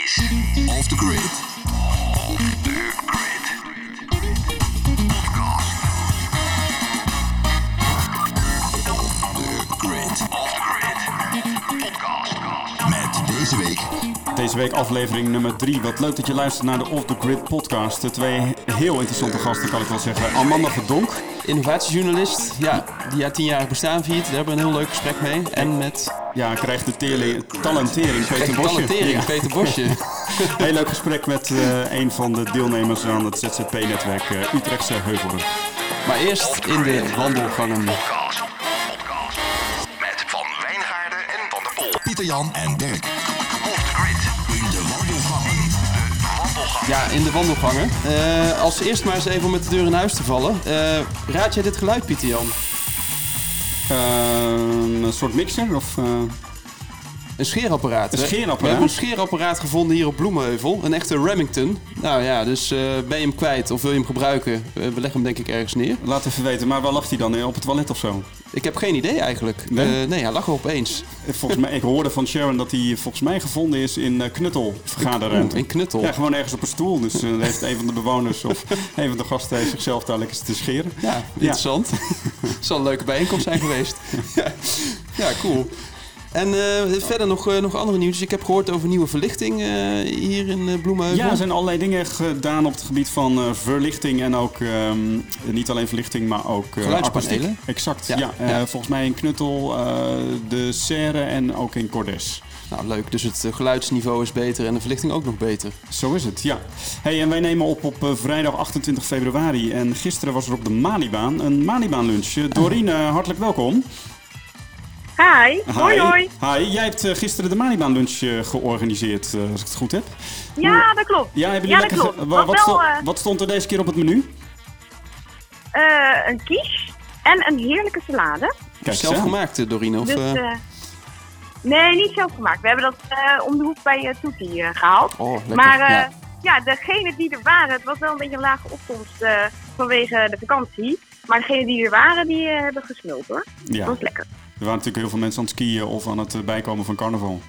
is Off the Grid. Off the Grid. Podcast. The Grid. Off the Grid. Podcast. Met deze week Deze week aflevering nummer 3. Wat leuk dat je luistert naar de Off the Grid podcast. De twee heel interessante gasten kan ik wel zeggen. Amanda Verdonk. innovatiejournalist, ja, die haar tienjarig bestaan viert. Daar hebben we een heel leuk gesprek mee. En met Ja, krijgt de talentering Peter Bosje. talentering, Ja. Peter Bosje. Heel leuk gesprek met eh, een van de deelnemers aan het ZZP-netwerk eh, Utrechtse Heuvelen. Maar eerst in de wandelgangen. podcast. Podcast. Met Van Wijngaarden en Van der Pol. Pieter Jan en Dirk. In de wandelgangen. De wandelgangen. Ja, in de wandelgangen. Eh, als eerst maar eens even om met de deur in huis te vallen. Eh, raad jij dit geluid, Pieter Jan? Eh, een soort mixer of... Een scheerapparaat. Een scheerapparaat? We hebben een scheerapparaat gevonden hier op Bloemenheuvel. Een echte Remington. Nou ja, dus eh, ben je hem kwijt of wil je hem gebruiken? Eh, we leggen hem denk ik ergens neer. laat even weten, maar waar lag hij dan? Eh, Op het toilet of zo? Ik heb geen idee eigenlijk. Nee? Eh, nee, hij lag er opeens. Volgens mij, ik hoorde van Sharon dat hij volgens mij gevonden is in Knuttel, vergaderruimte. In Knuttel. Ja, gewoon ergens op een stoel. Dus heeft een van de bewoners of een van de gasten heeft zichzelf daar lekker te scheren. Ja, interessant. Het zal een leuke bijeenkomst zijn geweest. ja, cool. En eh, verder nog, eh, nog andere nieuws. Ik heb gehoord over nieuwe verlichting eh, hier in Bloemenheuvel. Ja, er zijn allerlei dingen gedaan op het gebied van verlichting en ook ehm, niet alleen verlichting, maar ook Geluidspanelen. Exact, ja. Ja, ja. Volgens mij in Knuttel, eh, de Serre en ook in Cordes. Nou, leuk. Dus het geluidsniveau is beter en de verlichting ook nog beter. Zo is het, ja. Hey, en wij nemen op op vrijdag 28 februari. En gisteren was er op de Malibaan een Malibaan lunch. Doreen, eh, hartelijk welkom. Hi, hoi hoi. Hi, jij hebt eh, gisteren de Malibaan lunch eh, georganiseerd, eh, als ik het goed heb. Ja, dat klopt. Ja, hebben Ja, jullie lekker... ge- wat, wel, sto- eh, wat stond er deze keer op het menu? Eh, een quiche en een heerlijke salade. Kijk, Zelf eens aan. gemaakt, eh, Dorine? Of, Dus, nee, niet zelf gemaakt. We hebben dat eh, om de hoek bij uh, Toetie eh, gehaald. Oh, lekker. maar eh, ja. ja. degenen die er waren, het was wel een beetje een lage opkomst eh, vanwege de vakantie. Maar degenen die er waren, die hebben gesmuld hoor. Ja, Dat was lekker. Er waren natuurlijk heel veel mensen aan het skiën of aan het eh, bijkomen van carnaval.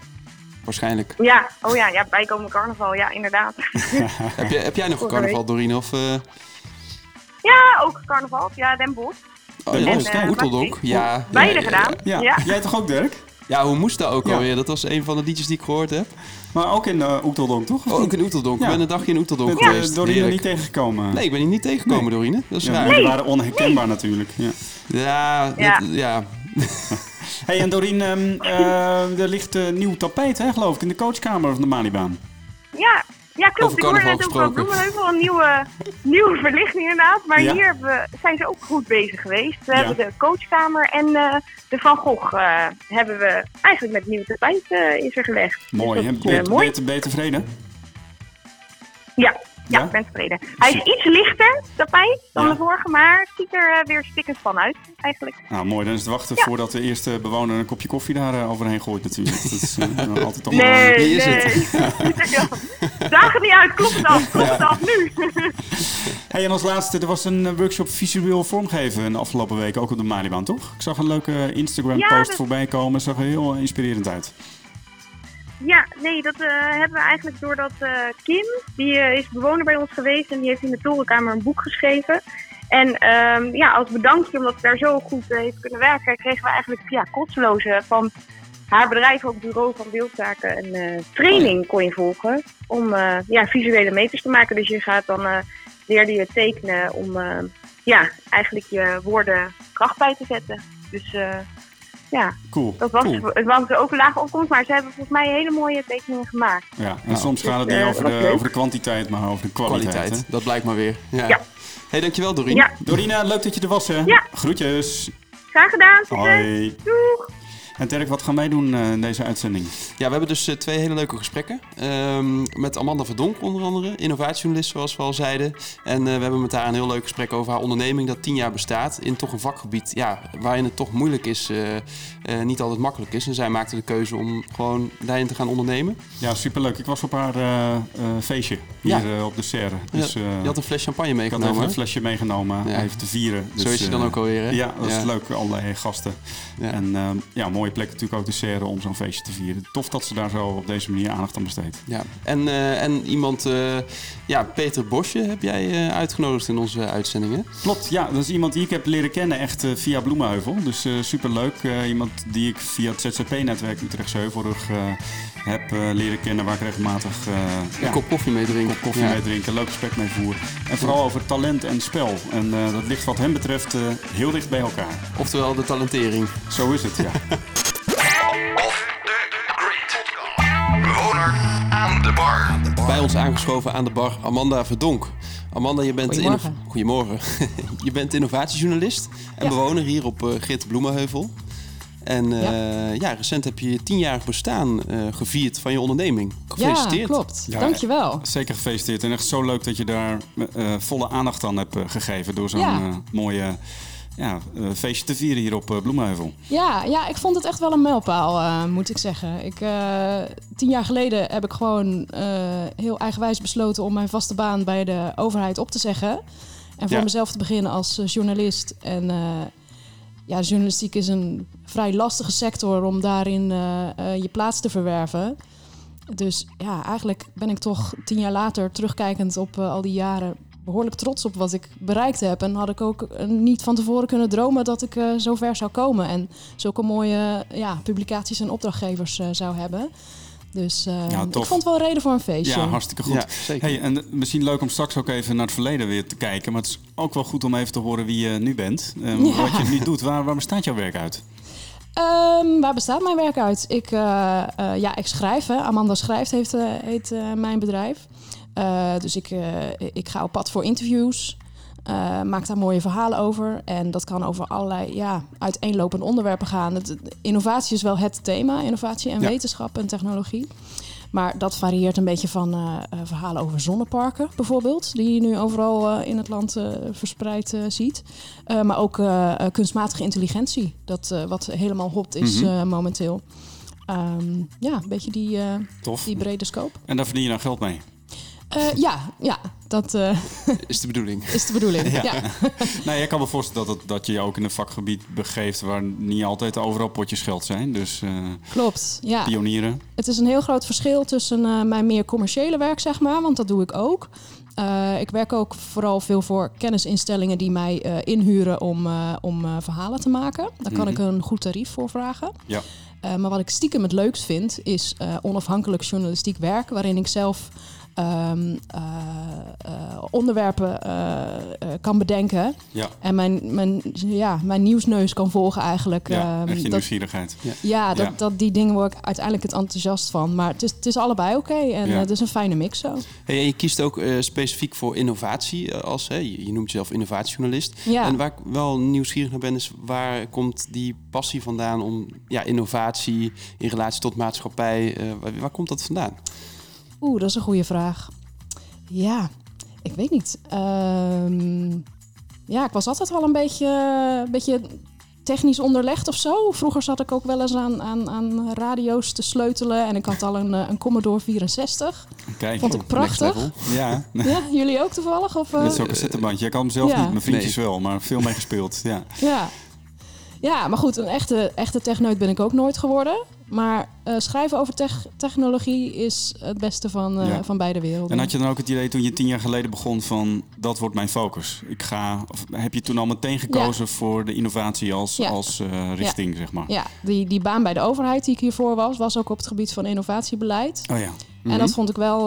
Waarschijnlijk. Ja, oh ja, ja bijkomen carnaval, ja inderdaad. Heb, jij, heb jij nog carnaval, Dorine? Of, eh ja, ook carnaval. Ja, Den Bosch. oh, Den ja, Bosch, kijk. Oeteldonk. Ja, Beide ja, gedaan. Ja, Ja. jij toch ook, Dirk? Ja, hoe moest dat ook Ja. alweer? Dat was een van de liedjes die ik gehoord heb. Maar ook in uh, Oeteldonk, toch? Oh, ook in Oeteldonk. Ja. Ik ben een dagje in Oeteldonk eh, geweest. Doreen Heerlijk. niet tegengekomen. Nee, ik ben hier niet tegengekomen, Nee. Dorine. Dat is Ja, raar. jullie waren onherkenbaar natuurlijk. Ja. Ja, Ja. dat- ja. Hey, en Doreen, ehm, eh, er ligt een nieuw tapijt, hè, geloof ik, in de coachkamer van de Malibaan. Ja, ja klopt. Ik hoorde net ook van. Bloemenheuvel een nieuwe, nieuwe verlichting inderdaad. Maar Ja. hier we, zijn ze ook goed bezig geweest. We Ja. hebben de coachkamer en eh, de Van Gogh eh, hebben we eigenlijk met nieuw tapijt eh, is er gelegd. Mooi, Dus hè? dat Ben, je- mooi. ben, je- ben je tevreden? Ja, ja, Ja? ik ben tevreden. Hij is iets lichter, tapijt, dan Ja. de vorige, maar het ziet er eh, weer stikkend van uit eigenlijk. Nou, mooi. Dan is het wachten Ja. voordat de eerste bewoner een kopje koffie daar eh, overheen gooit natuurlijk. Dat is eh, altijd toch Nee, wie is nee. Ja. Daag het niet uit, klopt het af, klopt het af nu. Hey, en als laatste, er was een workshop visueel vormgeven de afgelopen week, ook op de Malibaan, toch? Ik zag een leuke Instagram-post dat- voorbij komen. zag er heel inspirerend uit. Ja, nee, dat eh, hebben we eigenlijk doordat eh, Kim, die eh, is bewoner bij ons geweest en die heeft in de torenkamer een boek geschreven. En ehm, ja, als bedankje omdat ze daar zo goed heeft kunnen werken, kregen we eigenlijk via kosteloze van haar bedrijf, ook bureau van beeldzaken, een training kon je volgen om ja, visuele meters te maken. Dus je gaat dan leerde je tekenen om ja, eigenlijk je woorden kracht bij te zetten. Dus eh, ja, Cool. dat was, Cool. het was ook een lage opkomst, maar ze hebben volgens mij hele mooie tekeningen gemaakt. Ja, en Nou, soms dus, gaat het niet eh, over de, over de kwantiteit, maar over de kwaliteit. Dat blijkt maar weer. Ja. Ja. hey, dankjewel Dorien. Ja, Dorina, leuk dat je er was, hè? Ja. Groetjes. graag gedaan. Succes. Hoi. Doeg. En Dirk, wat gaan wij doen eh, in deze uitzending? Ja, we hebben dus eh, twee hele leuke gesprekken. Ehm, met Amanda Verdonk onder andere, innovatiejournalist zoals we al zeiden. En eh, we hebben met haar een heel leuk gesprek over haar onderneming dat tien jaar bestaat. In toch een vakgebied ja, waarin het toch moeilijk is, niet altijd makkelijk is. En zij maakte de keuze om gewoon daarin te gaan ondernemen. Ja, superleuk. Ik was op haar feestje hier Ja. op de Serre. Dus, je had een fles champagne ik had even meegenomen. een flesje meegenomen, Ja. even te vieren. Zo Dus, is je dan ook alweer, hè? Ja, dat is leuk, allerlei gasten. Ja. En eh, ja, mooi mooie plek natuurlijk ook de serre om zo'n feestje te vieren. Tof dat ze daar zo op deze manier aandacht aan besteedt. Ja, en, uh, en iemand, uh, ja, Peter Bosje heb jij uh, uitgenodigd in onze uitzendingen. Klopt, ja, dat is iemand die ik heb leren kennen echt via Bloemenheuvel. Dus superleuk. iemand die ik via het ZZP-netwerk Utrechtse Heuvelrug heb leren kennen, waar ik regelmatig een kop koffie mee drinken. Kop koffie mee drinken, leuk gesprek mee voeren. En vooral over talent en spel. En dat ligt wat hem betreft heel dicht bij elkaar. Oftewel de talentering. Zo is het, ja. Bewoner aan de bar. Bij ons aangeschoven aan de bar Amanda Verdonk. Amanda, je bent, Goedemorgen. Goedemorgen. je bent innovatiejournalist en bewoner hier op uh, Grit Bloemenheuvel. En uh, ja. ja. recent heb je je tienjarig bestaan uh, gevierd van je onderneming. Gefeliciteerd. Ja, klopt. Ja, Dankjewel. Zeker gefeliciteerd. En echt zo leuk dat je daar volle aandacht aan hebt gegeven door zo'n mooie ja, een eh, feestje te vieren hier op uh, Bloemenheuvel. Ja, ja, ik vond het echt wel een mijlpaal, uh, moet ik zeggen. Ik, uh, tien jaar geleden heb ik gewoon heel eigenwijs besloten om mijn vaste baan bij de overheid op te zeggen. En voor mezelf te beginnen als journalist. En ja, journalistiek is een vrij lastige sector om daarin je plaats te verwerven. Dus ja, eigenlijk ben ik toch tien jaar later terugkijkend op al die jaren behoorlijk trots op wat ik bereikt heb. En had ik ook eh, niet van tevoren kunnen dromen dat ik uh, zo ver zou komen. En zulke mooie ja, publicaties en opdrachtgevers uh, zou hebben. Dus uh, ja, ik vond het wel reden voor een feestje. Ja, hartstikke goed. Ja, hey, en misschien leuk om straks ook even naar het verleden weer te kijken. Maar het is ook wel goed om even te horen wie je nu bent. Um, ja. Wat je nu doet. Waar, waar bestaat jouw werk uit? Um, waar bestaat mijn werk uit? Ik, uh, uh, ja, ik schrijf. Hè. Amanda Schrijft heeft, heet mijn bedrijf. Uh, dus ik, uh, ik ga op pad voor interviews. Uh, maak daar mooie verhalen over. En dat kan over allerlei ja, uiteenlopende onderwerpen gaan. Het, innovatie is wel het thema. Innovatie en ja. wetenschap en technologie. Maar dat varieert een beetje van uh, verhalen over zonneparken bijvoorbeeld. Die je nu overal uh, in het land verspreid ziet. maar ook kunstmatige intelligentie. Dat wat helemaal hot is mm -hmm. momenteel. Um, ja, een beetje die, die brede scope. En daar verdien je dan geld mee? Uh, ja, ja, dat uh, is de bedoeling. Is de bedoeling, ja. ja. nou, jij kan me voorstellen dat, het, dat je je ook in een vakgebied begeeft waar niet altijd overal potjes geld zijn. Dus uh, Klopt, ja. pionieren. Het is een heel groot verschil tussen mijn meer commerciële werk, zeg maar, want dat doe ik ook. ik werk ook vooral veel voor kennisinstellingen die mij inhuren om, om verhalen te maken. Daar kan ik mhm. een goed tarief voor vragen. Ja. maar wat ik stiekem het leukst vind, is onafhankelijk journalistiek werk, waarin ik zelf um, uh, onderwerpen uh, kan bedenken. Ja. En mijn, mijn, ja, mijn nieuwsneus kan volgen eigenlijk. Ja, um, echt je nieuwsgierigheid. Ja, ja, dat, dat die dingen word ik uiteindelijk het enthousiast van. Maar het is, het is allebei oké okay en het is een fijne mix zo. Hey, en je kiest ook specifiek voor innovatie als, hey, je noemt jezelf innovatiejournalist. Ja. En waar ik wel nieuwsgierig naar ben is, waar komt die passie vandaan om ja, innovatie in relatie tot maatschappij, waar, waar komt dat vandaan? Oeh, dat is een goede vraag. Ja, ik weet niet. Um, ja, ik was altijd wel een beetje, een beetje technisch onderlegd of zo. Vroeger zat ik ook wel eens aan, aan, aan radio's te sleutelen. En ik had al een, eh, een Commodore 64. Kijk, Vond ik prachtig. Ja. ja, jullie ook toevallig? Of, uh... Met zo'n cassettebandje. Ik kan hem zelf ja. niet, mijn vriendjes nee. wel, maar veel mee gespeeld. Ja. ja. Ja, maar goed, een echte, echte techneut ben ik ook nooit geworden. Maar uh, schrijven over technologie is het beste van, uh, ja. van beide werelden. En had je dan ook het idee toen je tien jaar geleden begon van dat wordt mijn focus? Ik ga, of heb je toen al meteen gekozen ja. voor de innovatie als, ja. als uh, richting, zeg maar? Ja, die, die baan bij de overheid die ik hiervoor was, was ook op het gebied van innovatiebeleid. Oh ja. En dat mhm. vond ik wel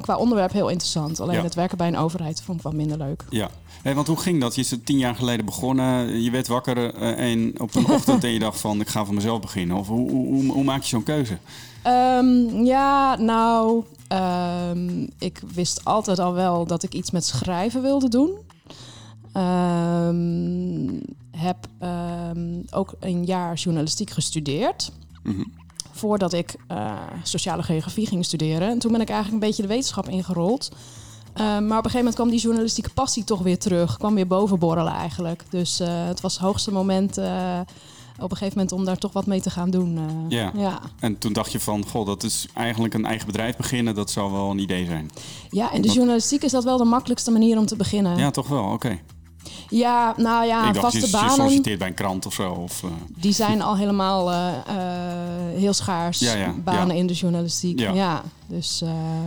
qua onderwerp heel interessant. Alleen het werken bij een overheid vond ik wel minder leuk. Ja, Hey, want hoe ging dat? Je is tien jaar geleden begonnen. Je werd wakker uh, en op een ochtend en je dacht van ik ga voor mezelf beginnen. Of hoe, hoe, hoe maak je zo'n keuze? Um, ja, nou, um, ik wist altijd al wel dat ik iets met schrijven wilde doen. Um, heb ook een jaar journalistiek gestudeerd. Mm -hmm. Voordat ik uh, sociale geografie ging studeren. En toen ben ik eigenlijk een beetje de wetenschap ingerold. Uh, maar op een gegeven moment kwam die journalistieke passie toch weer terug. Kwam weer bovenborrelen eigenlijk. Dus uh, het was het hoogste moment op een gegeven moment om daar toch wat mee te gaan doen. Ja. ja. En toen dacht je van, goh, dat is eigenlijk een eigen bedrijf beginnen. Dat zou wel een idee zijn. Ja, en de journalistiek is dat wel de makkelijkste manier om te beginnen. Ja, toch wel, oké. Okay. Ja, nou ja, ik dacht, vaste je, je banen, solliciteert bij een krant of zo. Of, eh, die zijn al helemaal eh, eh, heel schaars. Ja, ja, banen ja. in de journalistiek. Ja. Ja, dus...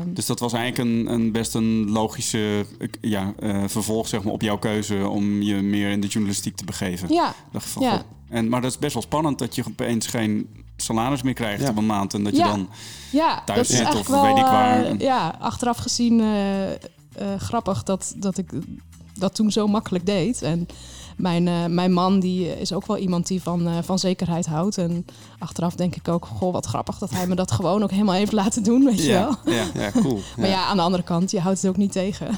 dus dat was eigenlijk een, een best een logische ja, eh, vervolg zeg maar, op jouw keuze om je meer in de journalistiek te begeven. ja, Dacht van, Ja. en, maar dat is best wel spannend dat je opeens geen salaris meer krijgt Ja. op een maand. En dat je Ja. dan ja thuis zit of wel... weet ik waar. ja, achteraf gezien eh, eh, grappig dat, dat ik dat toen zo makkelijk deed. En mijn, eh, mijn man die is ook wel iemand die van, eh, van zekerheid houdt. En achteraf denk ik ook, goh, wat grappig dat hij me dat gewoon ook helemaal heeft laten doen, weet je wel. ja, ja. Ja, cool. Maar ja, aan de andere kant, je houdt het ook niet tegen.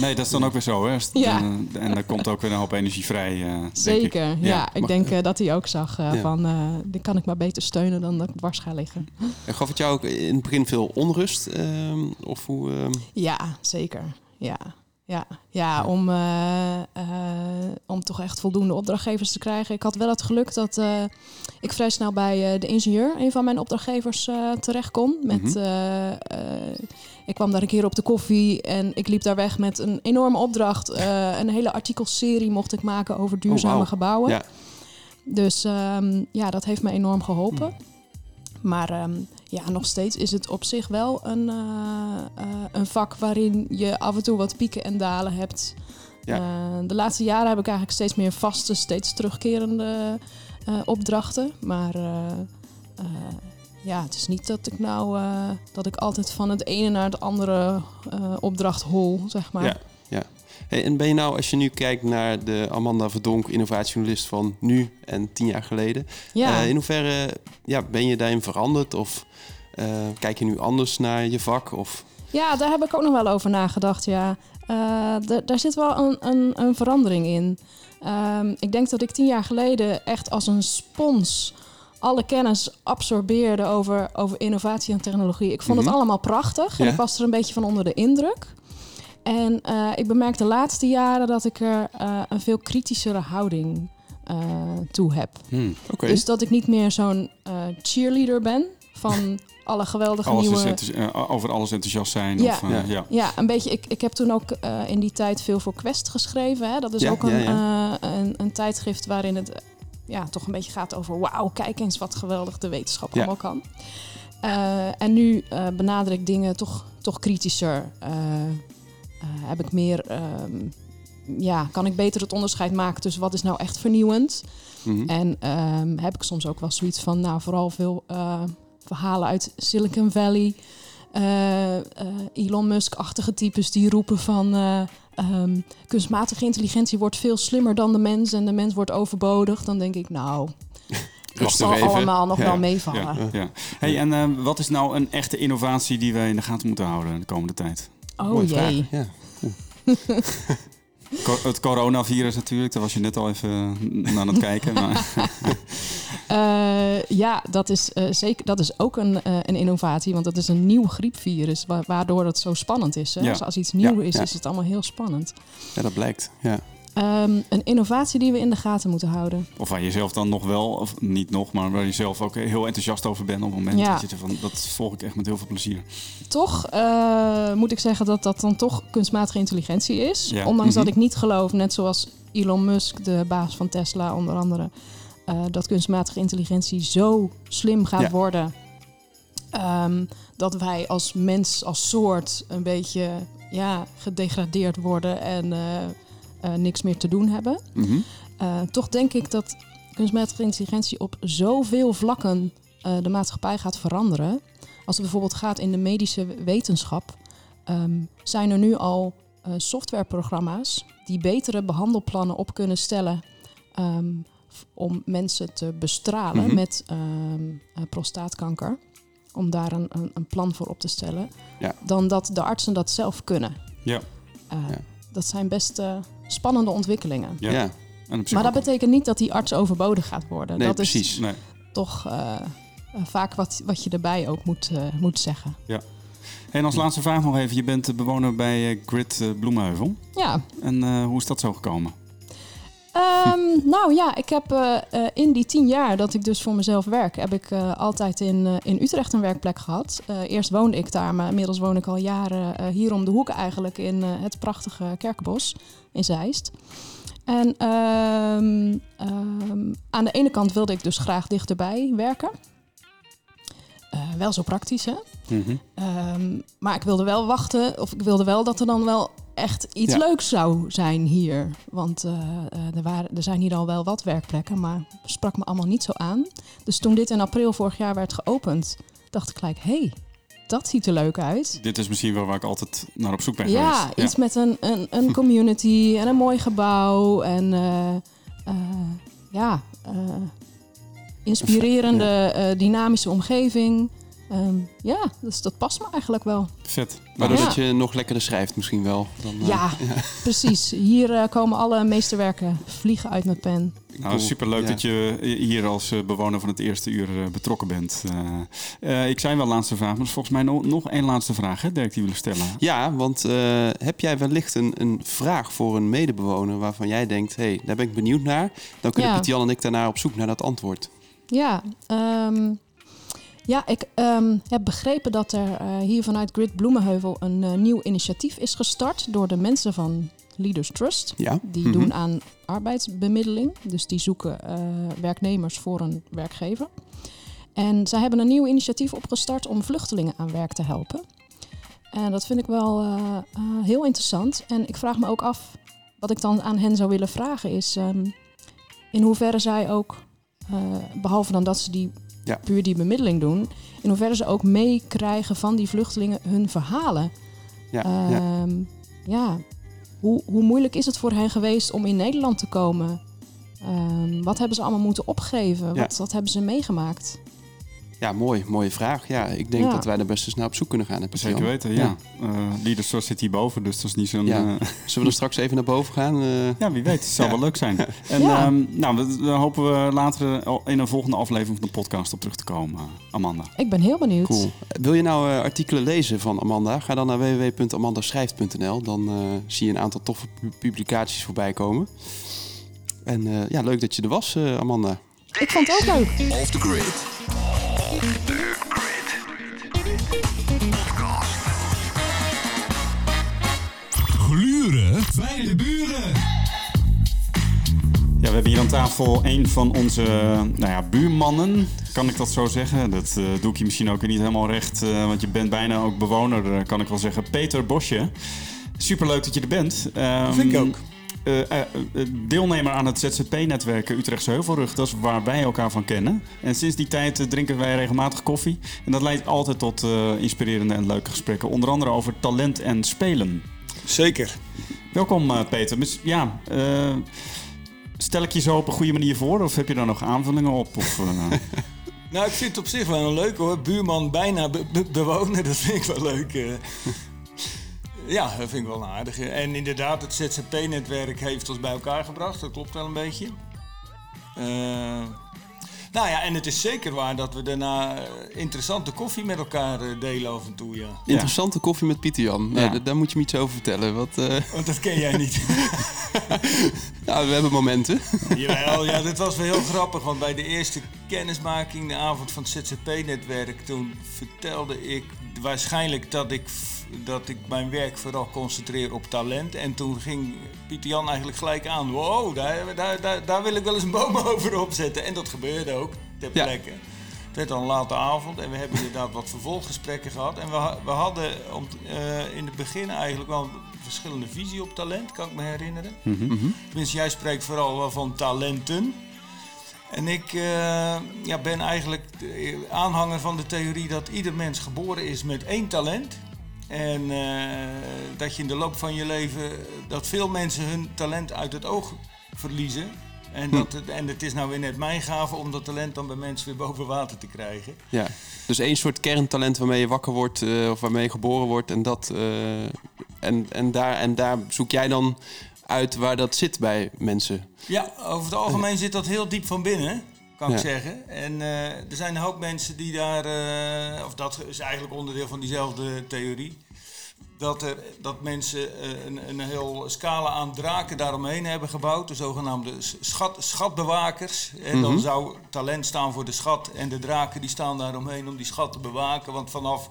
Nee, dat is dan ook weer zo. Hè. Ja. En, eh, en er komt ook weer een hoop energie vrij. eh, denk ik. Zeker, ja. ik denk eh, dat hij ook zag eh, Ja. van, eh dit kan ik maar beter steunen dan dat ik dwars ga liggen. En gaf het jou ook in het begin veel onrust? ehm, of hoe... ehm, Ja, zeker. Ja, ja. ja om, eh, eh, om toch echt voldoende opdrachtgevers te krijgen. Ik had wel het geluk dat eh, ik vrij snel bij de ingenieur, een van mijn opdrachtgevers, terecht kon. Met, Mhm. ik kwam daar een keer op de koffie en ik liep daar weg met een enorme opdracht. Een hele artikelserie mocht ik maken over duurzame wauw. gebouwen. Ja. Dus ehm, ja, dat heeft me enorm geholpen. Maar ehm, ja, nog steeds is het op zich wel een, eh, eh, een vak waarin je af en toe wat pieken en dalen hebt. Ja. Eh, de laatste jaren heb ik eigenlijk steeds meer vaste, steeds terugkerende opdrachten. Maar ja, het is niet dat ik nou dat ik altijd van het ene naar het andere opdracht hol, zeg maar. Ja, ja. Hey, en ben je nou, als je nu kijkt naar de Amanda Verdonk, innovatiejournalist van nu en tien jaar geleden, Ja. eh, in hoeverre ja, ben je daarin veranderd? Of eh, kijk je nu anders naar je vak? Of, Ja, daar heb ik ook nog wel over nagedacht, ja. Eh, daar zit wel een, een, een verandering in. Ehm, ik denk dat ik tien jaar geleden echt als een spons alle kennis absorbeerde over, over innovatie en technologie. Ik vond Mhm. het allemaal prachtig en Ja. ik was er een beetje van onder de indruk. En eh, ik bemerk de laatste jaren dat ik er eh, een veel kritischere houding eh, toe heb. Hmm. Dus dat ik niet meer zo'n eh, cheerleader ben van alle geweldige Alles nieuwe... over alles enthousiast zijn. Ja. Of, Ja. ja. Ja, een beetje. Ik, ik heb toen ook eh, in die tijd veel voor Quest geschreven. Hè? Dat is Ja, ook een, ja, eh, een, een tijdschrift waarin het ja, toch een beetje gaat over... wauw, kijk eens wat geweldig de wetenschap Ja. allemaal kan. Eh, en nu eh, benader ik dingen toch, toch kritischer. Eh, heb ik meer... ehm, ja, kan ik beter het onderscheid maken tussen wat is nou echt vernieuwend... Mhm. En ehm, heb ik soms ook wel zoiets van, nou, vooral veel eh, verhalen uit Silicon Valley. Eh, eh, Elon Musk-achtige types die roepen van eh, ehm, kunstmatige intelligentie wordt veel slimmer dan de mens en de mens wordt overbodig. Dan denk ik, nou, dat zal even. allemaal nog Ja. wel meevallen. Ja, ja. Hey, en eh, wat is nou een echte innovatie die wij in de gaten moeten houden de komende tijd? Oh Mooie jee. vraag. Ja. Co- het coronavirus natuurlijk, daar was je net al even eh, aan het kijken. Maar, Eh, ja, dat is, eh, zeker, dat is ook een, eh, een innovatie, want dat is een nieuw griepvirus, wa- waardoor het zo spannend is. Hè? Ja. Dus als iets nieuw Ja, is, ja. is het allemaal heel spannend. ja, dat blijkt. Ja. Ehm, een innovatie die we in de gaten moeten houden. of waar je zelf dan nog wel, of niet nog, maar waar je zelf ook heel enthousiast over bent op het moment Ja. dat je ervan, dat volg ik echt met heel veel plezier. Toch eh, moet ik zeggen dat dat dan toch kunstmatige intelligentie is. Ja. Ondanks Mhm. dat ik niet geloof, net zoals Elon Musk, de baas van Tesla onder andere, eh, dat kunstmatige intelligentie zo slim gaat Ja. worden. ehm, dat wij als mens, als soort, een beetje ja, gedegradeerd worden en eh, niks meer te doen hebben. Mhm. Eh, toch denk ik dat kunstmatige intelligentie op zoveel vlakken eh, de maatschappij gaat veranderen. Als het bijvoorbeeld gaat in de medische wetenschap, ehm, zijn er nu al eh, softwareprogramma's die betere behandelplannen op kunnen stellen ehm, f- om mensen te bestralen Mhm. met ehm, eh, prostaatkanker. Om daar een, een, een plan voor op te stellen. Ja. Dan dat de artsen dat zelf kunnen. Ja. Eh, Ja. Dat zijn best eh, spannende ontwikkelingen. Ja. Ja. En op zich Maar dat ook- betekent niet dat die arts overbodig gaat worden. Nee, dat precies. is Nee. toch eh, eh, vaak wat, wat je erbij ook moet, eh, moet zeggen. En als laatste vraag nog even. Je bent de bewoner bij eh, Grid Bloemenheuvel. Ja, En eh, hoe is dat zo gekomen? Ehm, nou ja, ik heb eh, eh, in die tien jaar dat ik dus voor mezelf werk, heb ik eh, altijd in, in Utrecht een werkplek gehad. Eh, eerst woonde ik daar, maar inmiddels woon ik al jaren hier om de hoek eigenlijk in het prachtige Kerkenbos in Zeist. En ehm, ehm, aan de ene kant wilde ik dus graag dichterbij werken. Eh, wel zo praktisch, hè? Mhm. Ehm, maar ik wilde wel wachten, of ik wilde wel dat er dan wel echt iets Ja. leuks zou zijn hier. Want eh, eh, er, waren, er zijn hier al wel wat werkplekken, maar sprak me allemaal niet zo aan. Dus toen dit in april vorig jaar werd geopend, dacht ik gelijk, hé, hey, dat ziet er leuk uit. Dit is misschien wel waar ik altijd naar op zoek ben Ja, geweest. iets met een, een, een community en een mooi gebouw en ja, inspirerende, eh, dynamische omgeving. Ehm, ja, dus dat past me eigenlijk wel. Vet. Waardoor Ja. dat je nog lekkerder schrijft misschien wel. Dan, eh, Ja, precies. Hier eh, komen alle meesterwerken vliegen uit mijn pen. Nou, cool. superleuk Ja. dat je hier als eh, bewoner van het eerste uur eh, betrokken bent. Eh, eh, ik zei wel laatste vraag, maar is volgens mij no- nog één laatste vraag, hè, Dirk, die we willen stellen. Ja, want eh, heb jij wellicht een, een vraag voor een medebewoner waarvan jij denkt, hé, hey, daar ben ik benieuwd naar. Dan kunnen Ja. Piet Jan en ik daarna op zoek naar dat antwoord. Ja, ehm, ja ik ehm, heb begrepen dat er eh, hier vanuit Grid Bloemenheuvel een eh, nieuw initiatief is gestart door de mensen van Leaders Trust. Ja. Die Mhm. doen aan arbeidsbemiddeling. Dus die zoeken eh, werknemers voor een werkgever. En zij hebben een nieuw initiatief opgestart om vluchtelingen aan werk te helpen. En dat vind ik wel heel interessant. En ik vraag me ook af, wat ik dan aan hen zou willen vragen is... ehm, in hoeverre zij ook, eh, behalve dan dat ze die, Ja. puur die bemiddeling doen... in hoeverre ze ook meekrijgen van die vluchtelingen hun verhalen. Ja, ja. Ehm, ja, hoe, hoe moeilijk is het voor hen geweest om in Nederland te komen? Ehm, wat hebben ze allemaal moeten opgeven? Wat hebben ze meegemaakt? Ja, mooi. Mooie vraag. Ja, ik denk Ja. dat wij er best eens naar op zoek kunnen gaan. Zeker Jan? weten, ja. Eh Leaders zit hierboven, dus dat is niet zo'n... Ja. eh, Zullen we er straks even naar boven gaan? Eh, ja, wie weet. Het zou wel leuk zijn. En Ja. ehm, nou, we, we hopen we later in een volgende aflevering van de podcast op terug te komen. Amanda. Ik ben heel benieuwd. Cool. Wil je nou eh, artikelen lezen van Amanda? Ga dan naar www.amandaschrijft.nl. Dan eh, zie je een aantal toffe pu- publicaties voorbij komen. En eh, ja, leuk dat je er was, eh, Amanda. Ik vond het ook leuk. Off the grid. We hebben hier aan tafel een van onze nou ja, buurmannen, kan ik dat zo zeggen? Dat eh, doe ik je misschien ook niet helemaal recht, eh, want je bent bijna ook bewoner, eh, kan ik wel zeggen. Peter Bosje. Superleuk dat je er bent. Ehm, Vind ik ook. Eh, eh, eh, deelnemer aan het ZZP-netwerk Utrechtse Heuvelrug, dat is waar wij elkaar van kennen. En sinds die tijd drinken wij regelmatig koffie. En dat leidt altijd tot inspirerende en leuke gesprekken. Onder andere over talent en spelen. Zeker. Welkom Peter. Ja, stel ik je zo op een goede manier voor of heb je daar nog aanvullingen op? Of, Nou, ik vind het op zich wel een leuk hoor. Buurman bijna be- be- bewoner, dat vind ik wel leuk. Ja, dat vind ik wel een aardige. En inderdaad, het ZZP-netwerk heeft ons bij elkaar gebracht. Dat klopt wel een beetje. Eh, nou ja, en het is zeker waar dat we daarna eh, interessante koffie met elkaar eh, delen af en toe, ja. Interessante koffie met Pieter Jan. Nou, Ja. daar moet je me iets over vertellen. Wat, Want dat ken jij niet. nou, we hebben momenten. Jawel, ja, dat was wel heel grappig. Want bij de eerste kennismaking, de avond van het ZZP-netwerk, toen vertelde ik waarschijnlijk dat ik, dat ik mijn werk vooral concentreer op talent. En toen ging Pieter Jan eigenlijk gelijk aan. Wow, daar, daar, daar, daar wil ik wel eens een boom over opzetten. En dat gebeurde ook ter Ja. plekke. Het werd al een late avond en we hebben inderdaad wat vervolggesprekken gehad. En we, we hadden om, eh, in het begin eigenlijk wel een verschillende visie op talent, kan ik me herinneren. Tenminste, jij spreekt vooral wel van talenten. En ik eh, ja, ben eigenlijk de- aanhanger van de theorie dat ieder mens geboren is met één talent. En eh, dat je in de loop van je leven, dat veel mensen hun talent uit het oog verliezen. En, dat het, en het is nou weer net mijn gave om dat talent dan bij mensen weer boven water te krijgen. Ja. Dus één soort kerntalent waarmee je wakker wordt eh, of waarmee je geboren wordt. En, dat, eh, en, en, daar, en daar zoek jij dan uit waar dat zit bij mensen. Ja, over het algemeen zit dat heel diep van binnen, kan ik zeggen. En eh, er zijn een hoop mensen die daar, eh, of dat is eigenlijk onderdeel van diezelfde theorie. Dat, er, dat mensen eh, een, een heel scala aan draken daaromheen hebben gebouwd. De zogenaamde schat, schatbewakers. En dan zou talent staan voor de schat. En de draken die staan daaromheen om die schat te bewaken. Want vanaf,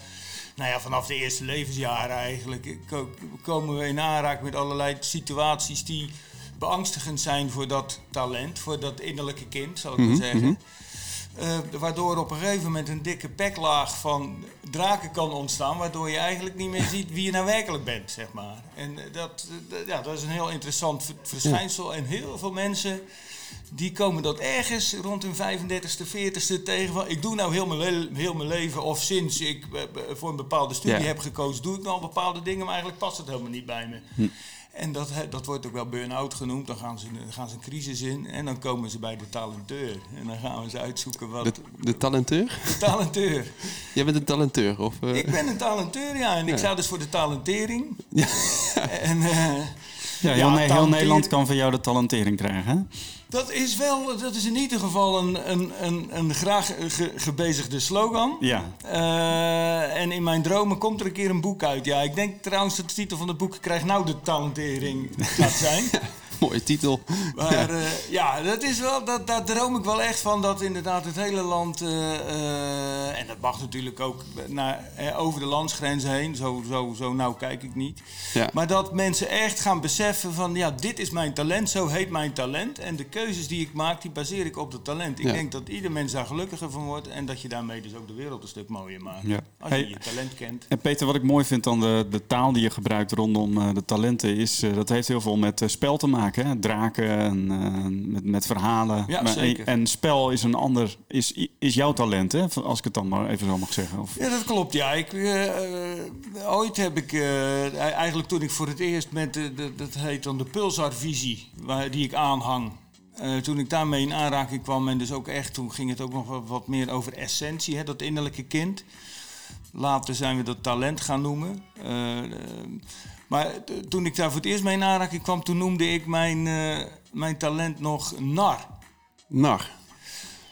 nou ja, vanaf de eerste levensjaren eigenlijk ko- komen we in aanraking met allerlei situaties die beangstigend zijn voor dat talent, voor dat innerlijke kind, zal ik Mhm, maar zeggen. Eh, waardoor op een gegeven moment een dikke peklaag van draken kan ontstaan, waardoor je eigenlijk niet meer ziet wie je nou werkelijk bent, zeg maar. En eh, dat, eh, ja, dat is een heel interessant ver- verschijnsel. En heel veel mensen die komen dat ergens rond hun 35ste, 40ste tegen van ik doe nou heel mijn, heel mijn leven of sinds ik eh, voor een bepaalde studie Ja. heb gekozen, doe ik nou bepaalde dingen, maar eigenlijk past het helemaal niet bij me. En dat, dat wordt ook wel burn-out genoemd. Dan gaan, ze, dan gaan ze een crisis in en dan komen ze bij de talenteur. En dan gaan we ze uitzoeken wat... De, de talenteur? De talenteur. Jij bent een talenteur, of... eh? Ik ben een talenteur, ja. En ik Ja. sta dus voor de talentering. En, eh, Ja, heel, ja, Ne- heel Nederland kan van jou de talentering krijgen. Hè? Dat is wel, dat is in ieder geval een, een, een, een graag ge- gebezigde slogan. Ja. Eh, en in mijn dromen komt er een keer een boek uit. Ja, ik denk trouwens dat de titel van het boek Krijg nou de talentering gaat zijn. Mooie titel. Maar eh, ja, dat is wel, dat, daar droom ik wel echt van dat inderdaad het hele land, eh, eh, en dat mag natuurlijk ook naar, over de landsgrens heen, zo, zo, zo nauw kijk ik niet. Ja. Maar dat mensen echt gaan beseffen van, ja, dit is mijn talent, zo heet mijn talent. En de keuzes die ik maak, die baseer ik op dat talent. Ik Ja. denk dat ieder mens daar gelukkiger van wordt en dat je daarmee dus ook de wereld een stuk mooier maakt. Ja. Als je Hey. je talent kent. En Peter, wat ik mooi vind aan de, de taal die je gebruikt rondom de talenten, is dat heeft heel veel met spel te maken. Hè? Draken en eh, met, met verhalen. Ja, Maar-. En, en spel is een ander, is, is jouw talent, hè? als ik het dan maar even zo mag zeggen. Of, Ja, dat klopt. Ja, ik, eh, eh, ooit heb ik, eh, eigenlijk toen ik voor het eerst met, de, dat heet dan de pulsarvisie, waar, die ik aanhang. eh, toen ik daarmee in aanraking kwam en dus ook echt, toen ging het ook nog wat, wat meer over essentie, hè, dat innerlijke kind. Later zijn we dat talent gaan noemen. Maar toen ik daar voor het eerst mee in aanraking kwam, toen noemde ik mijn, eh, mijn talent nog nar. Nar.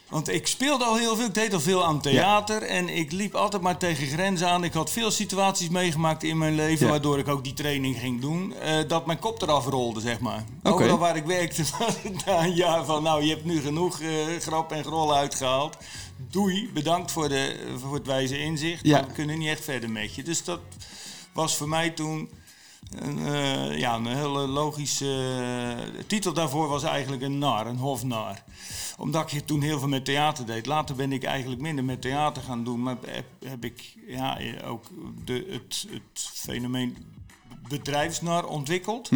Want ik speelde al heel veel, ik deed al veel aan theater en ik liep altijd maar tegen grenzen aan. Ik had veel situaties meegemaakt in mijn leven, Ja. waardoor ik ook die training ging doen, eh, dat mijn kop eraf rolde, zeg maar. Oké. Overal waar ik werkte, was het na een jaar van, nou, je hebt nu genoeg eh, grap en grol uitgehaald. Doei, bedankt voor, de, voor het wijze inzicht, Ja. maar we kunnen niet echt verder met je. Dus dat was voor mij toen een, eh, ja, een hele logische... de titel daarvoor was eigenlijk een nar, een hofnar. Omdat ik toen heel veel met theater deed. Later ben ik eigenlijk minder met theater gaan doen. Maar heb, heb ik ja, ook de, het, het fenomeen bedrijfsnar ontwikkeld.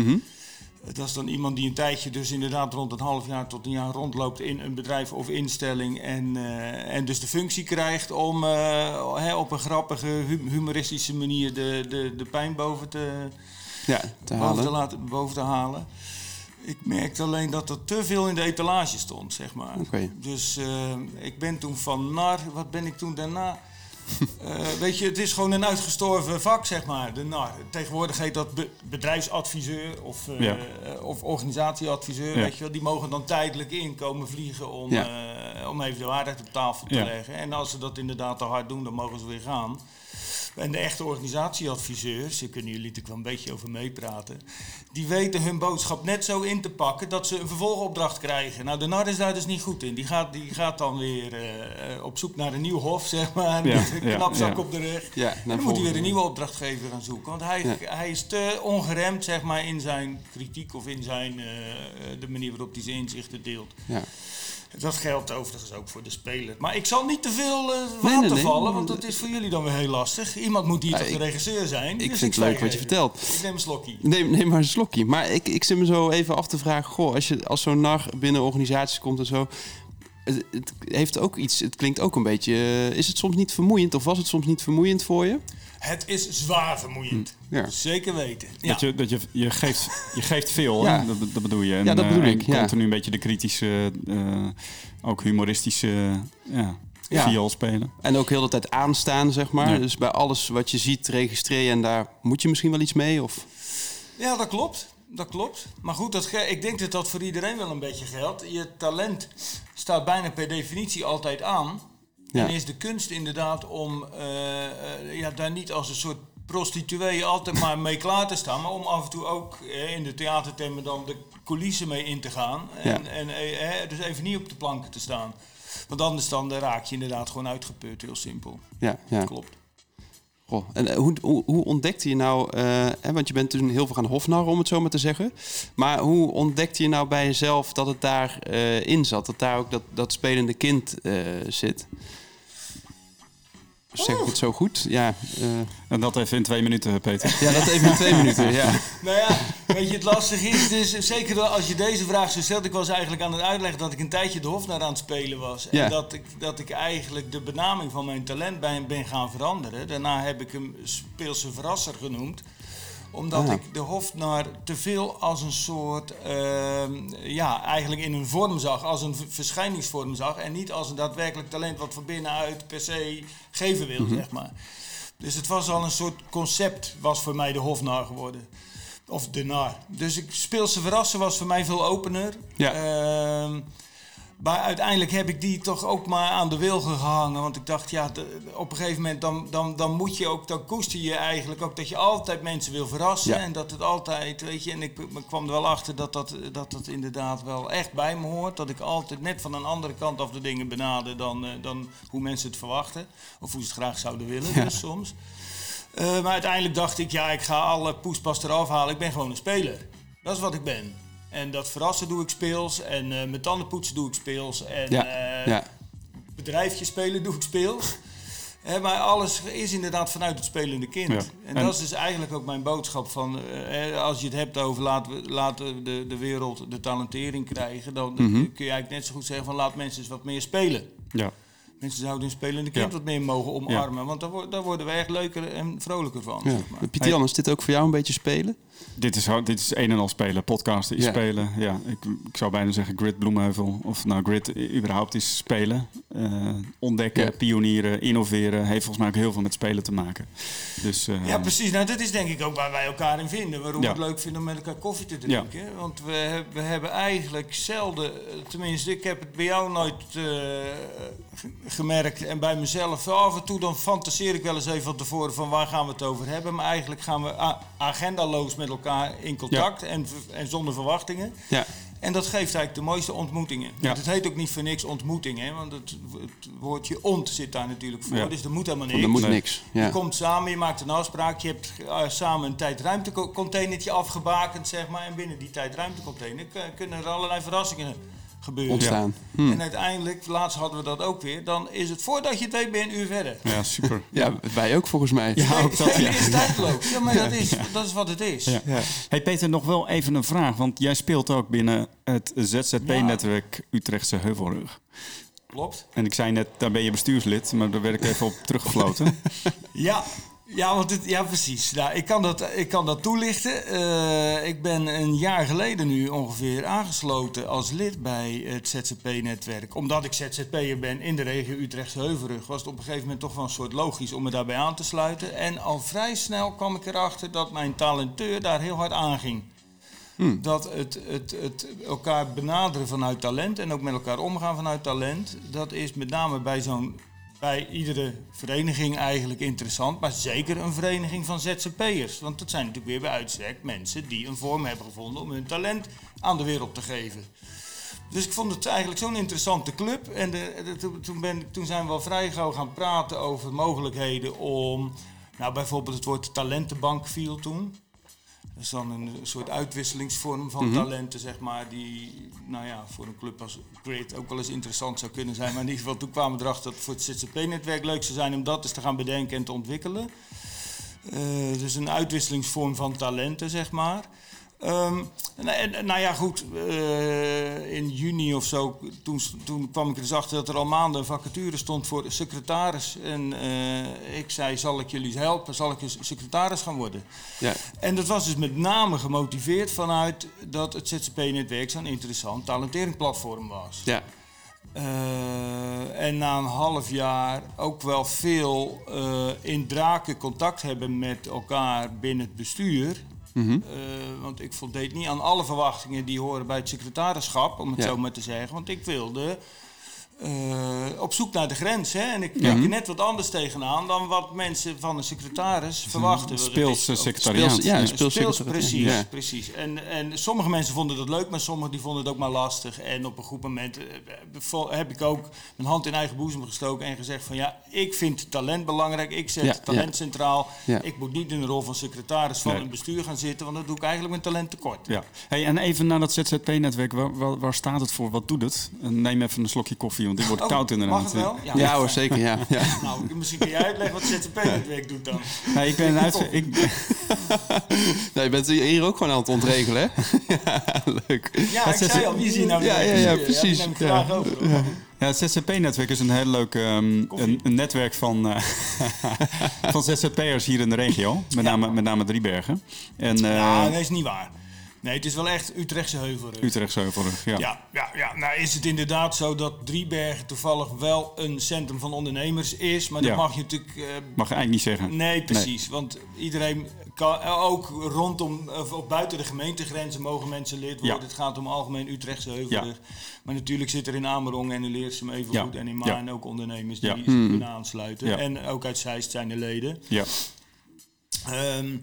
Dat is dan iemand die een tijdje dus inderdaad rond een half jaar tot een jaar rondloopt in een bedrijf of instelling. En, eh, en dus de functie krijgt om eh, hè, op een grappige, hu- humoristische manier de, de, de pijn boven te, Ja, te boven te, laten, boven te halen. Ik merkte alleen dat er te veel in de etalage stond, zeg maar. Dus eh, ik ben toen van nar, wat ben ik toen daarna? Eh, weet je, het is gewoon een uitgestorven vak, zeg maar, de nar. Tegenwoordig heet dat be- bedrijfsadviseur of, eh, Ja. of organisatieadviseur, Ja. weet je wel. Die mogen dan tijdelijk inkomen vliegen om, Ja. om even de waarheid op tafel te leggen. En als ze dat inderdaad te hard doen, dan mogen ze weer gaan. En de echte organisatieadviseurs, daar kunnen jullie natuurlijk wel een beetje over meepraten, die weten hun boodschap net zo in te pakken dat ze een vervolgopdracht krijgen. Nou, de NAR is daar dus niet goed in. Die gaat, die gaat dan weer eh, op zoek naar een nieuw hof, zeg maar, Ja, met een ja, knapzak ja. op de rug. Dan moet hij weer een nieuwe opdrachtgever gaan zoeken. Want hij, hij is te ongeremd, zeg maar, in zijn kritiek of in zijn, eh, de manier waarop hij zijn inzichten deelt. Ja. Dat geldt overigens ook voor de speler. Maar ik zal niet te veel eh Nee, water nee, nee. vallen, want dat is voor jullie dan weer heel lastig. Iemand moet hier toch de ik- regisseur zijn. ik dus vind het leuk wat je even. vertelt. Ik neem een slokje. Neem, neem maar een slokje. Maar ik, ik zit me zo even af te vragen... Goh, als, je, als zo'n nar binnen organisaties komt en zo... Het, het heeft ook iets... Het klinkt ook een beetje... eh, is het soms niet vermoeiend? Of was het soms niet vermoeiend voor je? Het is zwaar vermoeiend. Hm, ja. Zeker weten. Ja. Dat, je, dat je, je, geeft, je geeft veel, Ja. hè? Dat, dat bedoel je. En, Ja, dat bedoel eh, ik, En continu een beetje de kritische, eh, ook humoristische ja, Ja. viool spelen. En ook heel de tijd aanstaan, zeg maar. Ja. Dus bij alles wat je ziet, registreer je... En daar moet je misschien wel iets mee? Of... Ja, dat klopt. Dat klopt. Maar goed, dat ik denk dat dat voor iedereen wel een beetje geldt. Je talent staat bijna per definitie altijd aan. Ja. En is de kunst inderdaad om eh, eh, ja, daar niet als een soort prostituee altijd maar mee klaar te staan. Maar om af en toe ook eh, in de theatertermen dan de coulissen mee in te gaan. En, Ja. en eh, dus even niet op de planken te staan. Want anders dan raak je inderdaad gewoon uitgeput, heel simpel. Ja, ja. Klopt. Goh, en hoe, hoe, hoe ontdekte je nou, hè, want je bent toen heel veel gaan hofnarren om het zo maar te zeggen. Maar hoe ontdekte je nou bij jezelf dat het daarin in zat? Dat daar ook dat, dat spelende kind zit? Zeg ik het zo goed? Ja, eh, En dat even in twee minuten, Peter. ja dat even in twee minuten. Ja. Nou ja, weet je, het lastige is, dus, zeker als je deze vraag zo stelt, ik was eigenlijk aan het uitleggen dat ik een tijdje de Hofnar aan het spelen was. En Ja. dat, ik, dat ik eigenlijk de benaming van mijn talent ben, ben gaan veranderen. Daarna heb ik hem Speelse Verrasser genoemd omdat Ah. ik de Hofnar te veel als een soort, ehm, ja, eigenlijk in een vorm zag, als een verschijningsvorm zag. En niet als een daadwerkelijk talent wat van binnenuit per se geven wil, zeg maar. Dus het was al een soort concept, was voor mij de Hofnar geworden. Of de nar. Dus ik speelse verrassen was voor mij veel opener. Ja. Ehm, maar uiteindelijk heb ik die toch ook maar aan de wilgen gehangen. Want ik dacht, ja, op een gegeven moment dan, dan, dan moet je ook, dan koester je eigenlijk ook dat je altijd mensen wil verrassen. Ja. En dat het altijd, weet je, en ik, ik kwam er wel achter dat dat, dat dat inderdaad wel echt bij me hoort. Dat ik altijd net van een andere kant af de dingen benader dan, eh, dan hoe mensen het verwachten. Of hoe ze het graag zouden willen, dus soms. Eh, maar uiteindelijk dacht ik, ja, ik ga alle poespas eraf halen. Ik ben gewoon een speler. Dat is wat ik ben. En dat verrassen doe ik speels. En eh met tanden poetsen doe ik speels. En Ja, eh, ja. bedrijfje spelen doe ik speels. Hè, maar alles is inderdaad vanuit het spelende kind. Ja. En, En- dat is dus eigenlijk ook mijn boodschap van... eh, als je het hebt over laten we laten de, de wereld de talentering krijgen... dan Mhm. kun je eigenlijk net zo goed zeggen van laat mensen eens wat meer spelen. Ja. Mensen zouden hun spelende kind Ja. wat meer mogen omarmen. Want daar, wo- daar worden we echt leuker en vrolijker van. Ja. Zeg maar. Pieter Jan, is dit ook voor jou een beetje spelen? Dit is, dit is een en al spelen. Podcasten is Ja. spelen. Ja, ik, ik zou bijna zeggen Grid Bloemheuvel. Of nou, Grid überhaupt is spelen. Eh, ontdekken, Ja. pionieren, innoveren. Heeft volgens mij ook heel veel met spelen te maken. Dus, eh, Ja, precies. Nou, dat is denk ik ook waar wij elkaar in vinden. Waarom Ja. we het leuk vinden om met elkaar koffie te drinken. Want we, we hebben eigenlijk zelden, eh, tenminste, ik heb het bij jou nooit gemerkt en bij mezelf. Af en toe dan fantaseer ik wel eens even van tevoren van waar gaan we het over hebben. Maar eigenlijk gaan we agendaloos met elkaar in contact en, en zonder verwachtingen. Ja. En dat geeft eigenlijk de mooiste ontmoetingen. Ja. Het heet ook niet voor niks ontmoeting, hè? want het, het woordje ont zit daar natuurlijk voor. Ja. Dus er moet helemaal niks. er moet niks. Ja. Je komt samen, je maakt een afspraak, je hebt eh, samen een tijd-ruimtecontainertje afgebakend, zeg maar. En binnen die tijd-ruimtecontainer kunnen er allerlei verrassingen gebeuren. Ontstaan. Hm. En uiteindelijk, laatst hadden we dat ook weer, dan is het voordat je het weet ben je een uur verder. ja, super. Ja, wij ook volgens mij. Ja, ook dat, ja. Het is tijdloos. Ja, maar dat is, dat is wat het is. Ja. Hey Peter, nog wel even een vraag. Want jij speelt ook binnen het ZZP-netwerk Utrechtse Heuvelrug. Klopt. En ik zei net, daar ben je bestuurslid, maar daar werd ik even op teruggefloten. Ja, ja, want het, ja precies. Nou, ik, kan dat, ik kan dat toelichten. Eh, ik ben een jaar geleden nu ongeveer aangesloten als lid bij het ZZP-netwerk. Omdat ik ZZP'er ben in de regio Utrechtse Heuvelrug... was het op een gegeven moment toch wel een soort logisch om me daarbij aan te sluiten. En al vrij snel kwam ik erachter dat mijn talenteur daar heel hard aanging. Dat het, het, het elkaar benaderen vanuit talent en ook met elkaar omgaan vanuit talent, dat is met name bij zo'n bij iedere vereniging eigenlijk interessant, maar zeker een vereniging van ZZP'ers. Want dat zijn natuurlijk weer bij uitstek mensen die een vorm hebben gevonden om hun talent aan de wereld te geven. Dus ik vond het eigenlijk zo'n interessante club. En de, toen- ben, toen zijn we al vrij gauw gaan praten over mogelijkheden om... Nou, bijvoorbeeld het woord talentenbank viel toen. Dat is dan een soort uitwisselingsvorm van talenten, zeg maar, die nou ja, voor een club als Grid ook wel eens interessant zou kunnen zijn. Maar in ieder geval, toen kwamen we erachter dat het voor het ZZP-netwerk leuk zou zijn om dat eens te gaan bedenken en te ontwikkelen. Eh, dus een uitwisselingsvorm van talenten, zeg maar. Ehm, nou ja, goed, eh, in juni of zo, toen, toen kwam ik er dus achter dat er al maanden een vacature stond voor secretaris. En eh, ik zei, zal ik jullie helpen? Zal ik eens secretaris gaan worden? Ja. En dat was dus met name gemotiveerd vanuit dat het ZZP-netwerk zo'n interessant talenteringsplatform was. Ja. Eh, en na een half jaar ook wel veel eh, in draken contact hebben met elkaar binnen het bestuur. Mhm. Eh, want ik voldeed niet aan alle verwachtingen die horen bij het secretarischap, om het Ja. zo maar te zeggen. Want ik wilde eh, op zoek naar de grens. Hè? En ik kijk er net wat anders tegenaan dan wat mensen van een secretaris verwachten. Want het Speels is- eh, secretariaat. Speels- ja, speels- speels, precies, Ja. precies. En, en sommige mensen vonden dat leuk, maar sommigen die vonden het ook maar lastig. En op een goed moment eh, vo- heb ik ook mijn hand in eigen boezem gestoken en gezegd van ja, ik vind talent belangrijk. Ik zet Ja, talent centraal. Ik moet niet in de rol van secretaris van Nee. een bestuur gaan zitten, want dat doe ik eigenlijk mijn talent tekort. Ja. Hey, en even naar dat ZZP-netwerk. Waar, waar, waar staat het voor? Wat doet het? Neem even een slokje koffie, want die wordt Oh, koud inderdaad. Mag het wel? Ja hoor, zeker. Ja, ja. Nou, misschien kun jij uitleggen wat ZZP-netwerk doet dan. Nee, ik ben een uitge- ik, Nee, je bent hier ook gewoon aan het ontregelen, hè? ja, leuk. Ja, ik zei al, wie zie je nou? Ja, ja, ja, precies. Ja. graag over. hoor. Ja, het ZZP-netwerk is een heel leuk ehm, een, een netwerk van, eh, van ZZP'ers hier in de regio. Met, name, met name Driebergen. En eh Ja, nee, is niet waar. Nee, het is wel echt Utrechtse heuvelrug. Utrecht Heuvelrug. Ja. Ja, ja, ja, nou is het inderdaad zo dat Driebergen toevallig wel een centrum van ondernemers is. Maar dat Ja. mag je natuurlijk... eh, Mag je eigenlijk niet zeggen. nee, precies. Want iedereen kan... Ook rondom of, buiten de gemeentegrenzen mogen mensen lid worden. Ja. Het gaat om algemeen Utrechtse heuvelrug. Maar natuurlijk zit er in Amerong en in Leersum evengoed. En in. Maan ook ondernemers die zich kunnen aansluiten. En ook uit Zeist zijn de leden. Ja. Ehm,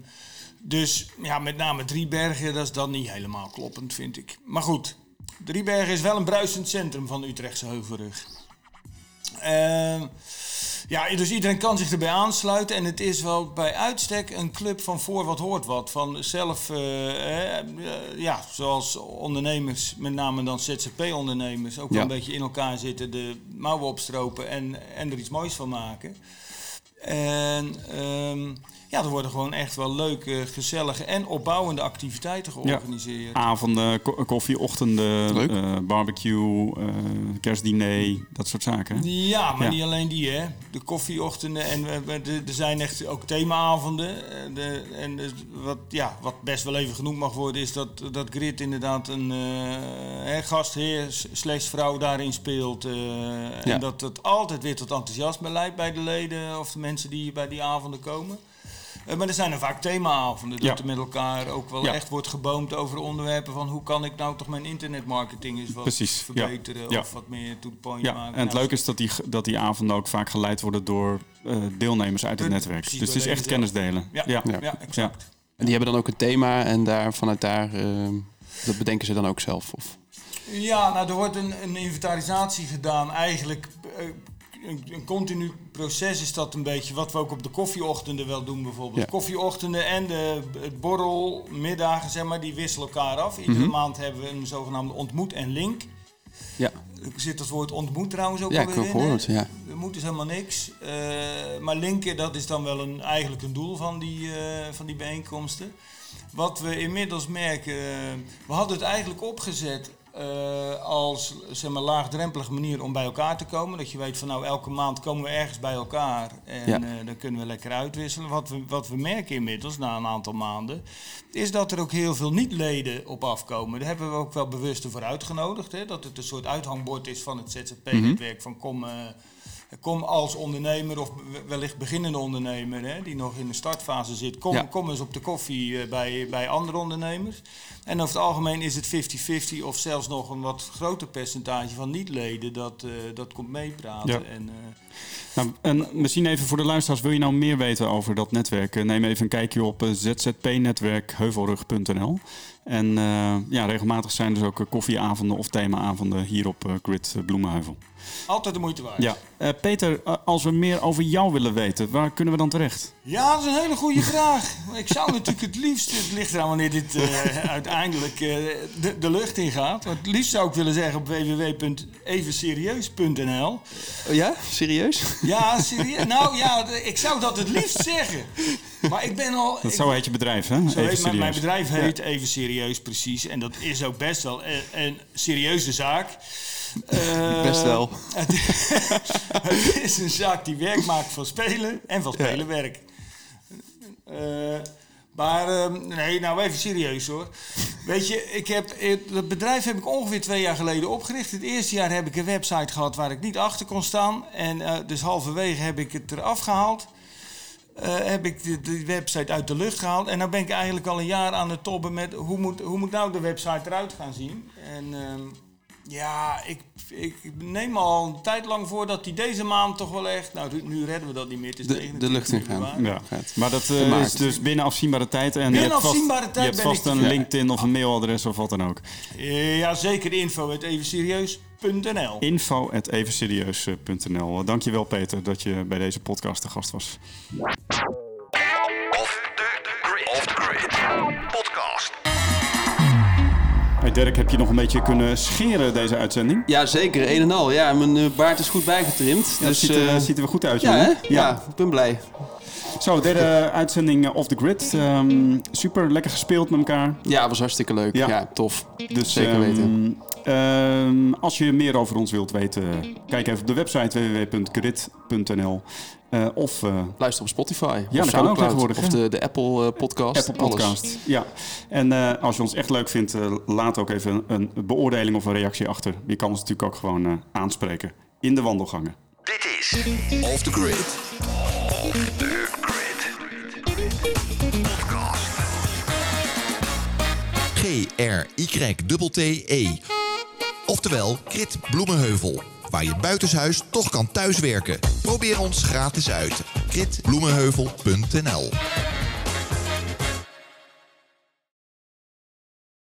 dus ja, met name Driebergen, dat is dan niet helemaal kloppend, vind ik. Maar goed, Driebergen is wel een bruisend centrum van de Utrechtse Heuvelrug. Ehm, ja, dus iedereen kan zich erbij aansluiten. En het is wel bij uitstek een club van voor wat hoort wat. Van zelf, eh, eh, ja, zoals ondernemers, met name dan ZZP-ondernemers, ook wel Ja. een beetje in elkaar zitten, de mouwen opstropen en, en er iets moois van maken. En ehm, ja, er worden gewoon echt wel leuke, gezellige en opbouwende activiteiten georganiseerd. Avonden, ko- koffieochtenden, Leuk. eh, barbecue, eh, kerstdiner, dat soort zaken. hè? Ja, maar Ja. niet alleen die, hè. De koffieochtenden en er zijn echt ook themaavonden. Eh, De, en dus wat, ja, wat best wel even genoemd mag worden, is dat, dat Grit inderdaad een eh, gastheer s- slash vrouw daarin speelt. eh, Ja. En dat het altijd weer tot enthousiasme leidt bij de leden of de mensen die bij die avonden komen. Eh, maar er zijn er vaak themaavonden, dat Ja. er met elkaar ook wel Ja. echt wordt geboomd over onderwerpen van hoe kan ik nou toch mijn internetmarketing eens wat Precies, verbeteren Ja. of wat meer to the point Ja, maken. en het Nou, leuke is dat die, dat die avonden ook vaak geleid worden door eh, deelnemers uit het netwerk. precies, Dus het is echt kennis delen. Ja, ja. ja. Ja. exact. En die hebben dan ook een thema en daar, vanuit daar, ehm, dat bedenken ze dan ook zelf? Of? Ja, nou, er wordt een, een inventarisatie gedaan. Eigenlijk eh, een, een continu proces is dat een beetje. Wat we ook op de koffieochtenden wel doen bijvoorbeeld. Ja. Koffieochtenden en de het borrelmiddagen, zeg maar, die wisselen elkaar af. Iedere Mhm. maand hebben we een zogenaamde ontmoet en link. Ja, Er zit het woord ontmoet trouwens ook Ja, ik alweer in, gehoord, ja. Er moet dus helemaal niks. Eh, maar linken, dat is dan wel een, eigenlijk een doel van die, eh, van die bijeenkomsten. Wat we inmiddels merken, eh, we hadden het eigenlijk opgezet eh, als zeg maar, laagdrempelige manier om bij elkaar te komen. Dat je weet van nou elke maand komen we ergens bij elkaar en Ja. eh, dan kunnen we lekker uitwisselen. Wat we, wat we merken inmiddels na een aantal maanden, is dat er ook heel veel niet-leden op afkomen. Daar hebben we ook wel bewust voor uitgenodigd. Hè? Dat het een soort uithangbord is van het ZZP-netwerk. Van kom, eh, kom als ondernemer of wellicht beginnende ondernemer hè, die nog in de startfase zit. Kom, Ja. kom eens op de koffie eh, bij, bij andere ondernemers. En over het algemeen is het 50-50 of zelfs nog een wat groter percentage van niet-leden dat, eh, dat komt meepraten. Ja. En, eh, Nou, en misschien even voor de luisteraars, wil je nou meer weten over dat netwerk? Neem even een kijkje op zzpnetwerkheuvelrug.nl. En ja, regelmatig zijn er dus ook koffieavonden of themaavonden hier op Grid Bloemenheuvel. Altijd de moeite waard. Ja, Eh, Peter, eh, als we meer over jou willen weten, waar kunnen we dan terecht? Ja, dat is een hele goede vraag. Ik zou natuurlijk het liefst, het ligt eraan wanneer dit eh, uiteindelijk eh, de, de lucht in gaat. Maar het liefst zou ik willen zeggen op www.evenserieus.nl. Oh ja? Serieus? Ja, serieus. Nou ja, ik zou dat het liefst zeggen. Maar ik ben al. Dat ik- zo heet je bedrijf, hè? zo Even heet mijn, bedrijf heet Even Serieus, precies. En dat is ook best wel een, een serieuze zaak. Eh, Best wel. Het, het is een zaak die werk maakt van spelen en van spelen werk. Eh, maar ehm, nee, nou even serieus hoor. Weet je, ik heb, dat bedrijf heb ik ongeveer twee jaar geleden opgericht. Het eerste jaar heb ik een website gehad waar ik niet achter kon staan. En eh, dus halverwege heb ik het eraf gehaald. Eh, heb ik de, de website uit de lucht gehaald. En dan ben ik eigenlijk al een jaar aan het tobben met hoe moet, hoe moet nou de website eruit gaan zien. En ehm, Ja, ik, ik neem al een tijd lang voor dat hij deze maand toch wel echt... Nou, nu redden we dat niet meer. Het is De- 29 de lucht in gaan. Ja. Maar dat eh, is dus binnen afzienbare tijd. En Binnen je hebt vast, afzienbare tijd je hebt vast een LinkedIn of een mailadres of wat dan ook. Eh, ja, zeker info het evenserieus.nl. Info at evenserieus.nl. Dankjewel Peter dat je bij deze podcast te gast was. Dirk, heb je nog een beetje kunnen scheren deze uitzending? Ja, zeker. Een en al. Ja, mijn eh, baard is goed bijgetrimd. Dat dus, ziet, er, eh, ziet er goed uit, ja, hè? jongen. Ja. ik ben blij. Zo, derde uitzending eh, Off the Grid. Ehm, super, lekker gespeeld met elkaar. Ja, was hartstikke leuk. Ja. Ja, tof. Dus, Zeker ehm, weten. ehm, als je meer over ons wilt weten, kijk even op de website www.grid.nl. Eh, of eh, Luister op Spotify. Ja, of dat kan ook tegenwoordig, Of de, de Apple podcast. Apple Podcast. Ja. En eh, als je ons echt leuk vindt, laat ook even een, een beoordeling of een reactie achter. Je kan ons natuurlijk ook gewoon eh, aanspreken in de wandelgangen. Dit is Off the Grid. Off the G-R-Y-T-T-E. Oftewel Grid Bloemenheuvel. Waar je buitenshuis toch kan thuiswerken. Probeer ons gratis uit. gridbloemenheuvel.nl